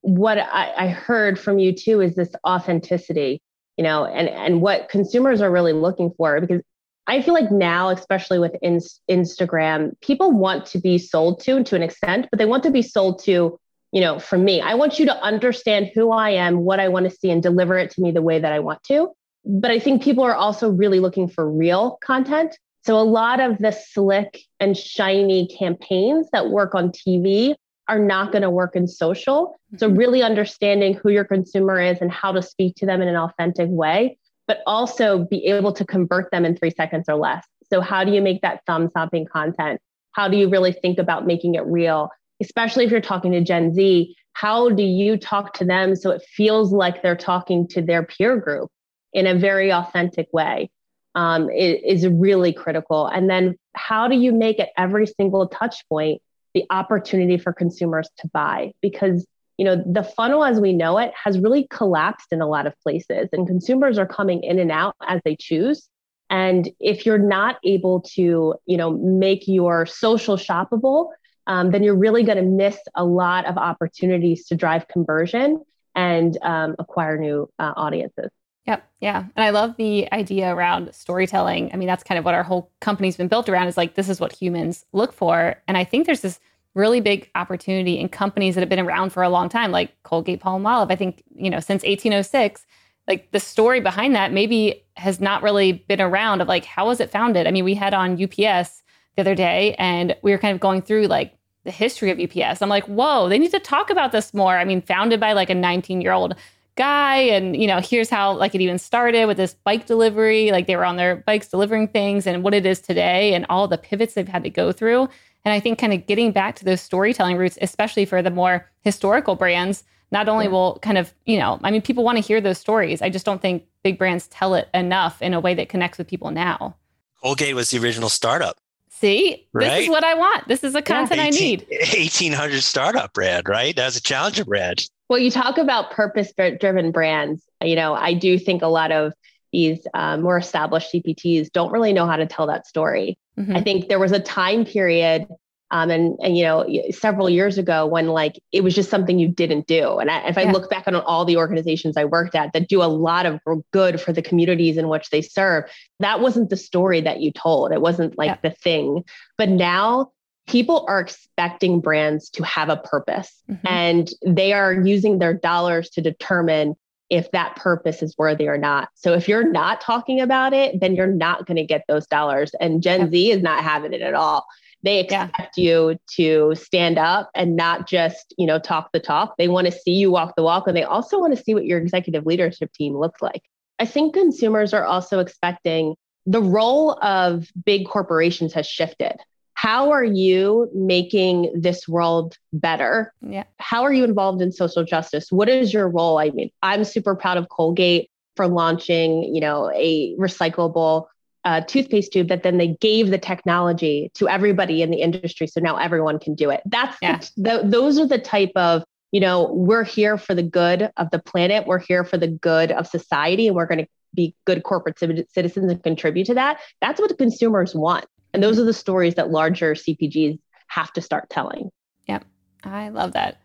What I, I heard from you too is this authenticity, you know, and, and what consumers are really looking for because I feel like now, especially with in, Instagram, people want to be sold to to an extent, but they want to be sold to, you know, from me. I want you to understand who I am, what I want to see, and deliver it to me the way that I want to. But I think people are also really looking for real content. So a lot of the slick and shiny campaigns that work on TV are not going to work in social. So mm-hmm. really understanding who your consumer is and how to speak to them in an authentic way, but also be able to convert them in three seconds or less. So how do you make that thumb stopping content? How do you really think about making it real? Especially if you're talking to Gen Z, how do you talk to them so it feels like they're talking to their peer group? In a very authentic way um, is, really critical. And then how do you make at every single touch point the opportunity for consumers to buy? Because you know the funnel as we know it has really collapsed in a lot of places and consumers are coming in and out as they choose and if you're not able to you know make your social shoppable um, then you're really going to miss a lot of opportunities to drive conversion and um, acquire new uh, audiences Yep. Yeah. And I love the idea around storytelling. I mean, that's kind of what our whole company's been built around is like, this is what humans look for. And I think there's this really big opportunity in companies that have been around for a long time, like Colgate Palmolive. I think, you know, since 1806, like the story behind that maybe has not really been around of like, how was it founded? I mean, we had on UPS the other day and we were kind of going through like the history of UPS. I'm like, whoa, they need to talk about this more. I mean, founded by like a 19 year old guy and you know here's how like it even started with this bike delivery like they were on their bikes delivering things and what it is today and all the pivots they've had to go through and i think kind of getting back to those storytelling roots especially for the more historical brands not only will kind of you know i mean people want to hear those stories i just don't think big brands tell it enough in a way that connects with people now colgate was the original startup See, right? this is what I want. This is the content yeah, 18, I need. [LAUGHS] 1800 startup brand, right? As a challenger brand. Well, you talk about purpose driven brands. You know, I do think a lot of these um, more established CPGs don't really know how to tell that story. Mm-hmm. I think there was a time period Um, and and you know several years ago when like it was just something you didn't do and I, if i look back on all the organizations i worked at that do a lot of good for the communities in which they serve that wasn't the story that you told it wasn't like yeah. the thing but now people are expecting brands to have a purpose mm-hmm. and they are using their dollars to determine if that purpose is worthy or not. So if you're not talking about it, then you're not going to get those dollars. And Gen yeah. Z is not having it at all. They expect yeah. you to stand up and not just, you know, talk the talk. They want to see you walk the walk and they also want to see what your executive leadership team looks like. I think consumers are also expecting the role of big corporations has shifted. How are you making this world better? Yeah. How are you involved in social justice? What is your role? I mean, I'm super proud of Colgate for launching, you know, a recyclable uh, toothpaste tube that then they gave the technology to everybody in the industry. So now everyone can do it. That's yeah. the, the, those are the type of, you know, we're here for the good of the planet. We're here for the good of society and we're going to be good corporate citizens and contribute to that. That's what the consumers want. And those are the stories that larger CPGs have to start telling. Yep. I love that.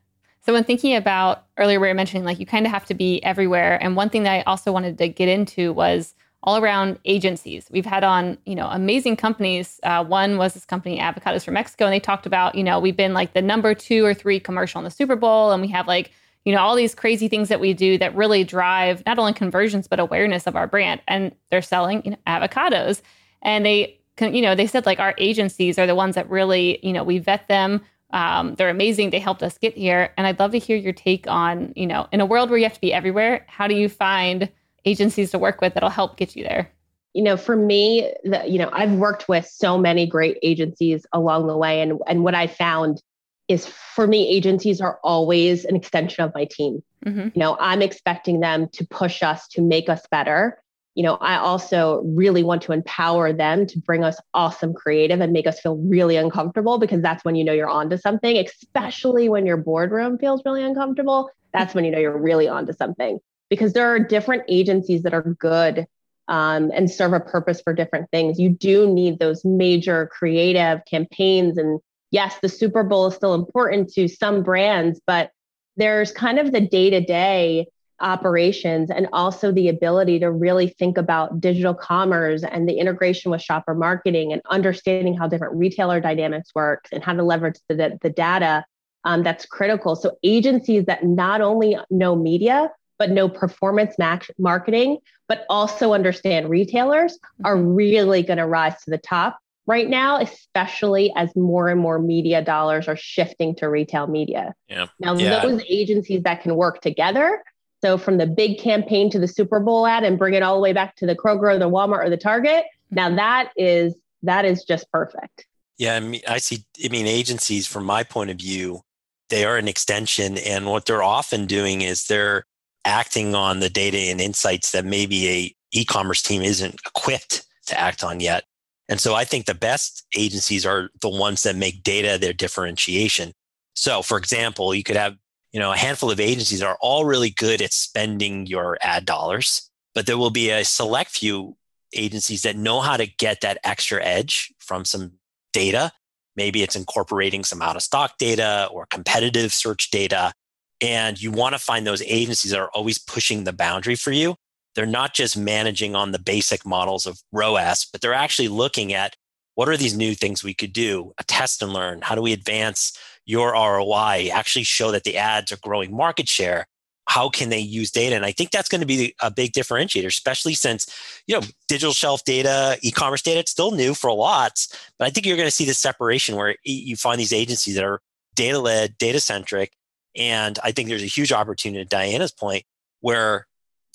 So when thinking about earlier, we were mentioning like you kind of have to be everywhere. And one thing that I also wanted to get into was all around agencies. We've had on, you know, amazing companies. Uh, one was this company, Avocados from Mexico, and they talked about, you know, we've been like the number two or three commercial in the Super Bowl, and we have like, you know, all these crazy things that we do that really drive not only conversions but awareness of our brand. And they're selling, you know, avocados, and they, you know, they said like our agencies are the ones that really, you know, we vet them. Um, they're amazing. They helped us get here, and I'd love to hear your take on, you know, in a world where you have to be everywhere, how do you find agencies to work with that'll help get you there? You know, for me, the, you know, I've worked with so many great agencies along the way. And, and what I found is for me, agencies are always an extension of my team. Mm-hmm. You know, I'm expecting them to push us to make us better. You know, I also really want to empower them to bring us awesome creative and make us feel really uncomfortable because that's when you know you're onto something, especially when your boardroom feels really uncomfortable. That's when you know you're really onto something because there are different agencies that are good um, and serve a purpose for different things. You do need those major creative campaigns. And yes, the Super Bowl is still important to some brands, but there's kind of the day to day operations and also the ability to really think about digital commerce and the integration with shopper marketing and understanding how different retailer dynamics works and how to leverage the, the data um, that's critical so agencies that not only know media but know performance marketing, but also understand retailers are mm-hmm. really going to rise to the top right now, especially as more and more media dollars are shifting to retail media. Yeah. Now, yeah. those agencies that can work together. So, from the big campaign to the Super Bowl ad and bring it all the way back to the Kroger or the Walmart or the Target. Now, that is that is just perfect. Yeah, I mean, I see. I mean, agencies, from my point of view, they are an extension, and what they're often doing is they're acting on the data and insights that maybe a e-commerce team isn't equipped to act on yet. And so I think the best agencies are the ones that make data their differentiation. So for example, you could have, you know, a handful of agencies are all really good at spending your ad dollars, but there will be a select few agencies that know how to get that extra edge from some data. Maybe it's incorporating some out of stock data or competitive search data and you want to find those agencies that are always pushing the boundary for you. They're not just managing on the basic models of ROAS, but they're actually looking at what are these new things we could do, a test and learn. How do we advance your ROI, actually show that the ads are growing market share? How can they use data? And I think that's going to be a big differentiator, especially since, you know, digital shelf data, e-commerce data, it's still new for lots, but I think you're going to see the separation where you find these agencies that are data led, data centric, and I think there's a huge opportunity at Diana's point where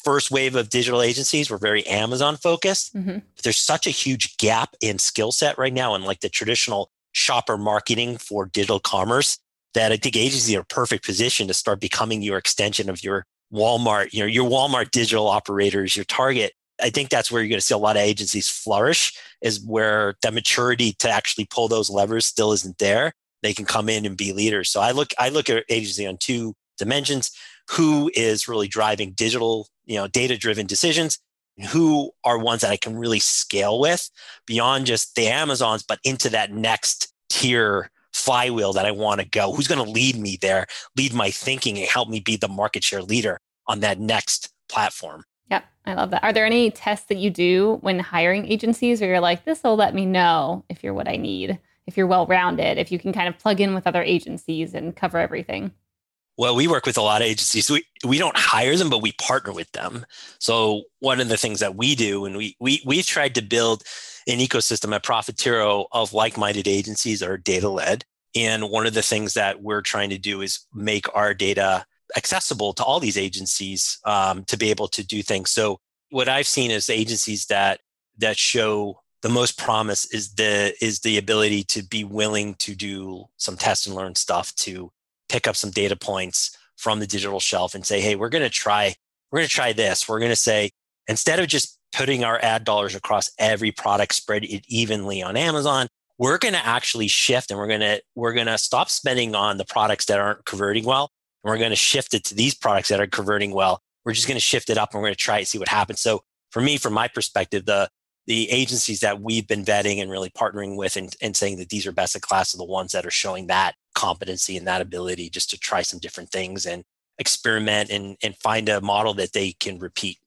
first wave of digital agencies were very Amazon focused. Mm-hmm. There's such a huge gap in skill set right now in like the traditional shopper marketing for digital commerce that I think agencies are perfect position to start becoming your extension of your Walmart, you know, your Walmart digital operators, your target. I think that's where you're going to see a lot of agencies flourish is where the maturity to actually pull those levers still isn't there they can come in and be leaders. So I look I look at agency on two dimensions: who is really driving digital, you know, data driven decisions, who are ones that I can really scale with beyond just the Amazons, but into that next tier flywheel that I want to go? Who's going to lead me there, lead my thinking, and help me be the market share leader on that next platform? Yep, I love that. Are there any tests that you do when hiring agencies where you're like, this will let me know if you're what I need, if you're well rounded, if you can kind of plug in with other agencies and cover everything? Well, we work with a lot of agencies. We we don't hire them, but we partner with them. So one of the things that we do, and we we we've tried to build an ecosystem at Profitero of like-minded agencies are data-led. And one of the things that we're trying to do is make our data accessible to all these agencies um, to be able to do things. So what I've seen is agencies that that show the most promise is the is the ability to be willing to do some test and learn stuff to pick up some data points from the digital shelf and say, hey, we're going to try we're going to try this. We're going to say instead of just putting our ad dollars across every product, spread it evenly on Amazon, we're going to actually shift and we're going to we're going to stop spending on the products that aren't converting well and we're going to shift it to these products that are converting well. We're just going to shift it up and we're going to try and see what happens. So for me, from my perspective, the the agencies that we've been vetting and really partnering with and, and saying that these are best in class are the ones that are showing that competency and that ability just to try some different things and experiment and, and find a model that they can repeat.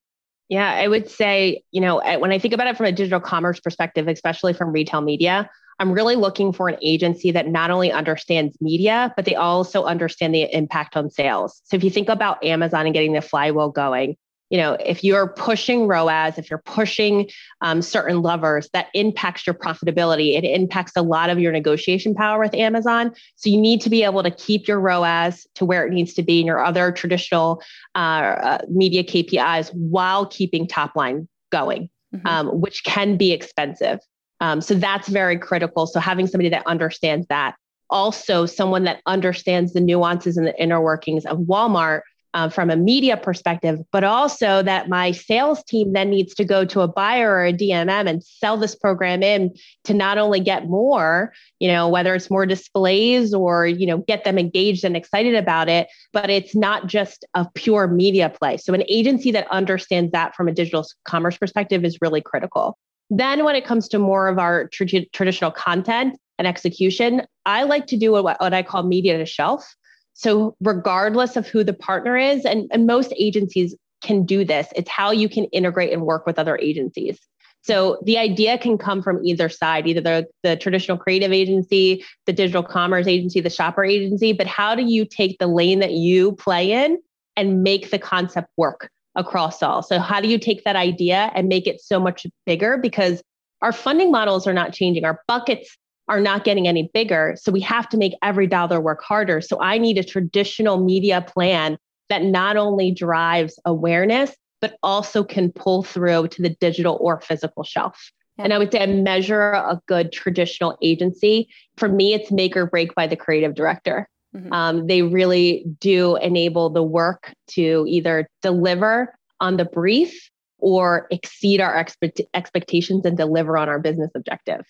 Yeah, I would say, you know, when I think about it from a digital commerce perspective, especially from retail media, I'm really looking for an agency that not only understands media, but they also understand the impact on sales. So if you think about Amazon and getting the flywheel going, you know, if you're pushing ROAS, if you're pushing um, certain levers, that impacts your profitability. It impacts a lot of your negotiation power with Amazon. So you need to be able to keep your ROAS to where it needs to be in your other traditional uh, uh, media KPIs while keeping top line going, mm-hmm. um, which can be expensive. Um, so that's very critical. So having somebody that understands that, also someone that understands the nuances and the inner workings of Walmart uh, from a media perspective, but also that my sales team then needs to go to a buyer or a DMM and sell this program in to not only get more, you know, whether it's more displays or, you know, get them engaged and excited about it, but it's not just a pure media play. So an agency that understands that from a digital commerce perspective is really critical. Then, when it comes to more of our tr- traditional content and execution, I like to do what, what I call media to shelf. So, regardless of who the partner is, and, and most agencies can do this, it's how you can integrate and work with other agencies. So the idea can come from either side, either the, the traditional creative agency, the digital commerce agency, the shopper agency. But how do you take the lane that you play in and make the concept work? across all. So, how do you take that idea and make it so much bigger? Because our funding models are not changing, our buckets are not getting any bigger. So, we have to make every dollar work harder. So, I need a traditional media plan that not only drives awareness, but also can pull through to the digital or physical shelf. Yeah. And I would say I measure a good traditional agency. For me, it's make or break by the creative director. Mm-hmm. Um, they really do enable the work to either deliver on the brief or exceed our expect- expectations and deliver on our business objective.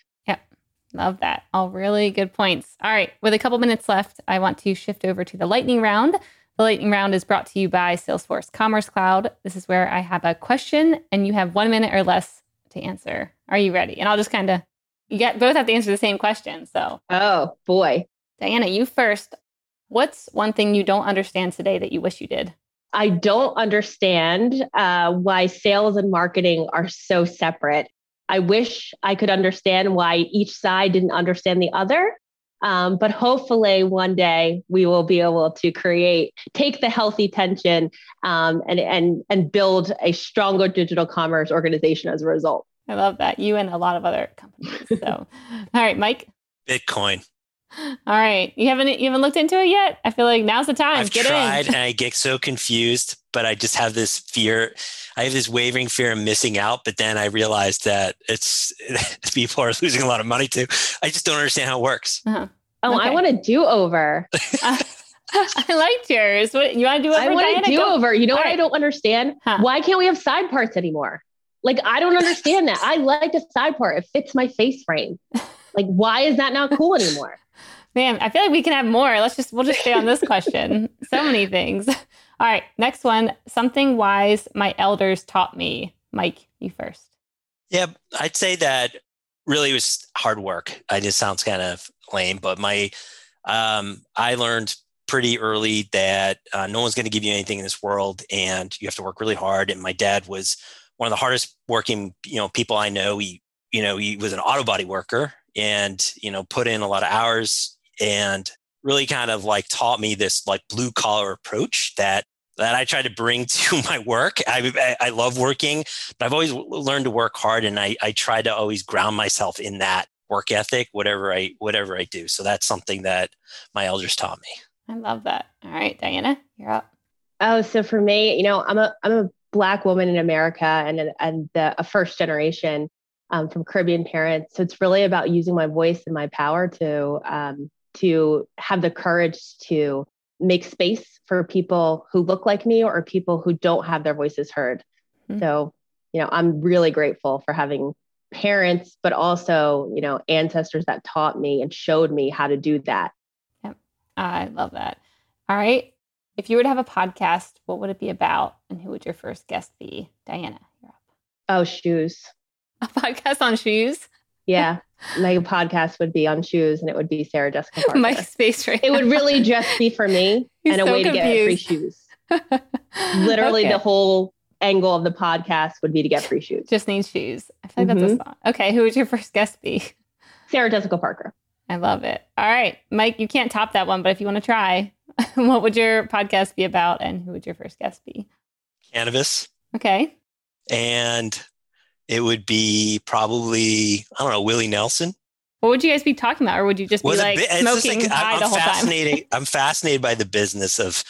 Love that. All really good points. All right. With a couple minutes left, I want to shift over to the lightning round. The lightning round is brought to you by Salesforce Commerce Cloud. This is where I have a question and you have one minute or less to answer. Are you ready? And I'll just kind of, you get both have to answer the same question. So, oh boy. Diana, you first. What's one thing you don't understand today that you wish you did? I don't understand uh, why sales and marketing are so separate. I wish I could understand why each side didn't understand the other. Um, but hopefully, one day we will be able to create, take the healthy tension, um, and and and build a stronger digital commerce organization as a result. I love that you and a lot of other companies. So, [LAUGHS] all right, Mike. Bitcoin. All right. You haven't you haven't looked into it yet? I feel like now's the time. I've get tried and I get so confused, but I just have this fear. I have this wavering fear of missing out, but then I realized that it's [LAUGHS] people are losing a lot of money too. I just don't understand how it works. Uh-huh. Oh, okay. I want to do over. uh, [LAUGHS] [LAUGHS] I liked yours. What you want to do over? I want to do over. You know All what right. I don't understand? Huh. Why can't we have side parts anymore? Like I don't understand that. I like a side part. It fits my face frame. Like why is that not cool anymore? [LAUGHS] Man, I feel like we can have more. Let's just we'll just stay on this [LAUGHS] question. so many things. [LAUGHS] All right, next one. Something wise my elders taught me. Mike, you first. Yeah, I'd say that really was hard work. I just sounds kind of lame, but my um, I learned pretty early that uh, no one's going to give you anything in this world, and you have to work really hard. And my dad was one of the hardest working you know people I know. He you know he was an auto body worker, and you know put in a lot of hours and really kind of like taught me this like blue collar approach that that I try to bring [LAUGHS] to my work. I, I love working, but I've always learned to work hard, and I, I try to always ground myself in that work ethic, whatever I whatever I do. So that's something that my elders taught me. I love that. All right, Diana, you're up. Oh, so for me, you know, I'm a I'm a black woman in America and and the, a first generation um, from Caribbean parents. So it's really about using my voice and my power to um, to have the courage to make space for people who look like me or people who don't have their voices heard. Mm-hmm. So, you know, I'm really grateful for having parents, but also, you know, ancestors that taught me and showed me how to do that. Yep. I love that. All right. If you were to have a podcast, what would it be about? And who would your first guest be? Diana, you're up. Oh, shoes. A podcast on shoes? Yeah. My podcast would be on shoes and it would be Sarah Jessica [LAUGHS] Parker. My space right It would really just be for me [LAUGHS] He's and a so way confused. to get free shoes. [LAUGHS] Literally okay. the whole angle of the podcast would be to get free shoes. Just need shoes. I feel like mm-hmm. that's a mm-hmm. song. Okay, who would your first guest be? Sarah Jessica Parker. I love it. All right, Mike, you can't top that one, but if you want to try, what would your podcast be about and who would your first guest be? Cannabis. Okay. And it would be probably, I don't know, Willie Nelson. What would you guys be talking about? Or would you just be like bit, smoking like, I'm, the whole fascinating, time? [LAUGHS] I'm fascinated by the business of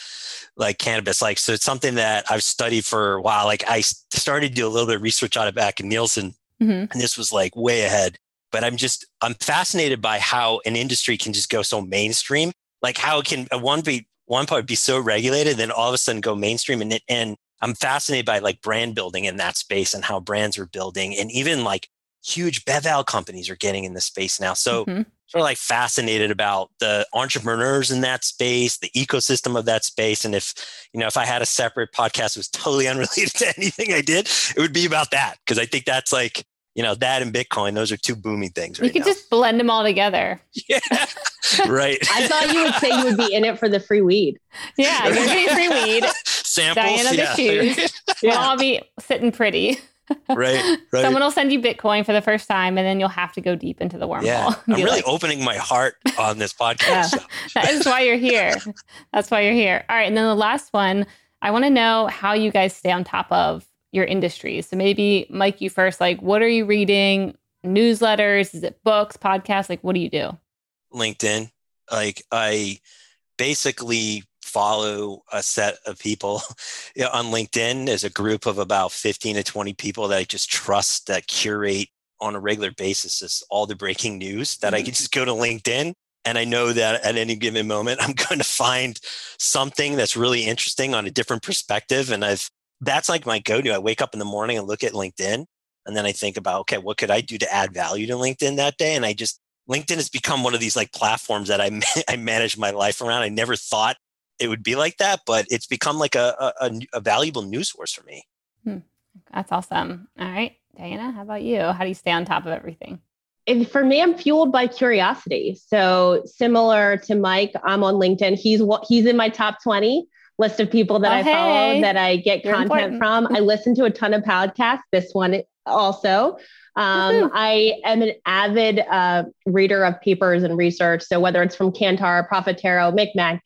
like cannabis. Like, so it's something that I've studied for a while. Like I started to do a little bit of research on it back in Nielsen mm-hmm. and this was like way ahead. But I'm just, I'm fascinated by how an industry can just go so mainstream. Like how it can one be, one part be so regulated, then all of a sudden go mainstream and, and I'm fascinated by like brand building in that space and how brands are building and even like huge bevel companies are getting in the space now. So mm-hmm. sort of like fascinated about the entrepreneurs in that space, the ecosystem of that space. And if, you know, if I had a separate podcast that was totally [LAUGHS] unrelated to anything I did, it would be about that. Cause I think that's like, you know, that and Bitcoin, those are two booming things. Right you could now. just blend them all together. Yeah. [LAUGHS] right. I thought you would say you would be in it for the free weed. Yeah, you're getting free weed. [LAUGHS] Samples. Diana yeah. the shoes. [LAUGHS] We'll all be sitting pretty. right, [LAUGHS] right. Someone will send you Bitcoin for the first time, and then you'll have to go deep into the wormhole. Yeah, I'm really like, opening my heart on this [LAUGHS] podcast. yeah. So. that is why you're here. That's why you're here. All right, and then the last one, I want to know how you guys stay on top of your industries. So maybe Mike, you first. Like, what are you reading? Newsletters? Is it books, podcasts? Like, what do you do? LinkedIn. Like, I basically follow a set of people [LAUGHS] on LinkedIn. There's a group of about 15 to 20 people that I just trust that curate on a regular basis is all the breaking news that mm-hmm. I can just go to LinkedIn and I know that at any given moment [LAUGHS] I'm going to find something that's really interesting on a different perspective. And I've that's like my go-to. I wake up in the morning and look at LinkedIn and then I think about, okay, what could I do to add value to LinkedIn that day? And I just LinkedIn has become one of these like platforms that I [LAUGHS] I manage my life around. I never thought it would be like that, but it's become like a, a, a valuable news source for me. Hmm. That's awesome. All right, Diana, how about you? How do you stay on top of everything? And for me, I'm fueled by curiosity. So similar to Mike, I'm on LinkedIn. He's he's in my top 20 list of people that oh, I hey. follow that I get You're content important. from. I listen to a ton of podcasts. This one also. Um, I am an avid uh, reader of papers and research. So whether it's from Kantar, Profitero, McMack,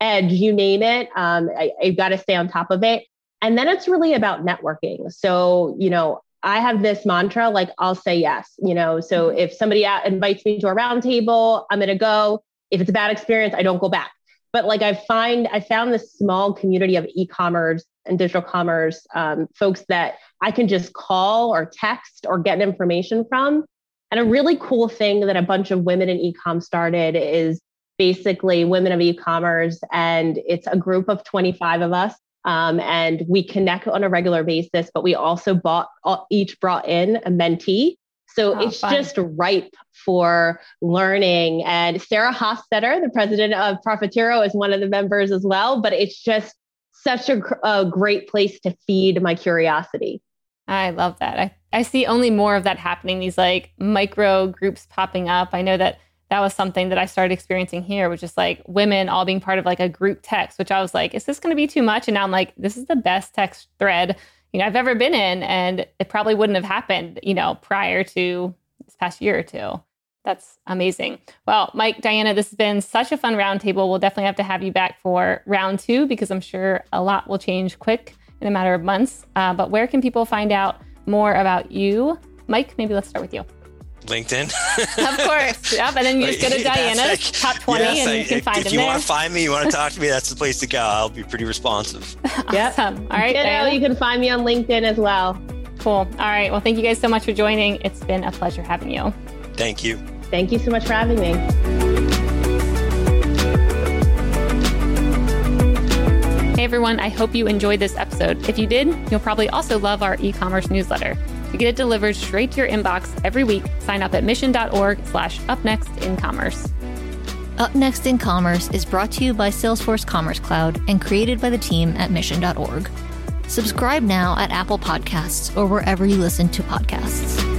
Edge, you name it, um, I, I've got to stay on top of it. And then it's really about networking. So, you know, I have this mantra like, I'll say yes, you know. So mm-hmm. if somebody invites me to a roundtable, I'm going to go. If it's a bad experience, I don't go back. But like I find, I found this small community of e commerce and digital commerce um, folks that I can just call or text or get information from. And a really cool thing that a bunch of women in e-com started is basically women of e-commerce, and it's a group of 25 of us. Um, and we connect on a regular basis, but we also bought each brought in a mentee. So oh, it's fun. just ripe for learning. And Sarah Hofstetter, the president of Profitero, is one of the members as well. But it's just such a, a great place to feed my curiosity. I love that. I, I see only more of that happening, these like micro groups popping up. I know that that was something that I started experiencing here, which is like women all being part of like a group text, which I was like, is this going to be too much? And now I'm like, this is the best text thread, you know, I've ever been in. And it probably wouldn't have happened, you know, prior to this past year or two. That's amazing. Well, Mike, Diana, this has been such a fun roundtable. We'll definitely have to have you back for round two because I'm sure a lot will change quick in a matter of months. Uh, but where can people find out more about you? Mike, maybe let's start with you. LinkedIn. [LAUGHS] of course. Yep. And then you just go to [LAUGHS] Diana's like, top 20 yes, and you can find if, them If you there. want to find me, you want to talk to me, that's the place to go. I'll be pretty responsive. [LAUGHS] awesome. All right. Diana. You can find me on LinkedIn as well. Cool. All right. Well, thank you guys so much for joining. It's been a pleasure having you. Thank you. Thank you so much for having me. Hey everyone, I hope you enjoyed this episode. If you did, you'll probably also love our e-commerce newsletter. To get it delivered straight to your inbox every week, sign up at mission.org slash upnext in commerce. Up Next in Commerce is brought to you by Salesforce Commerce Cloud and created by the team at mission.org. Subscribe now at Apple Podcasts or wherever you listen to podcasts.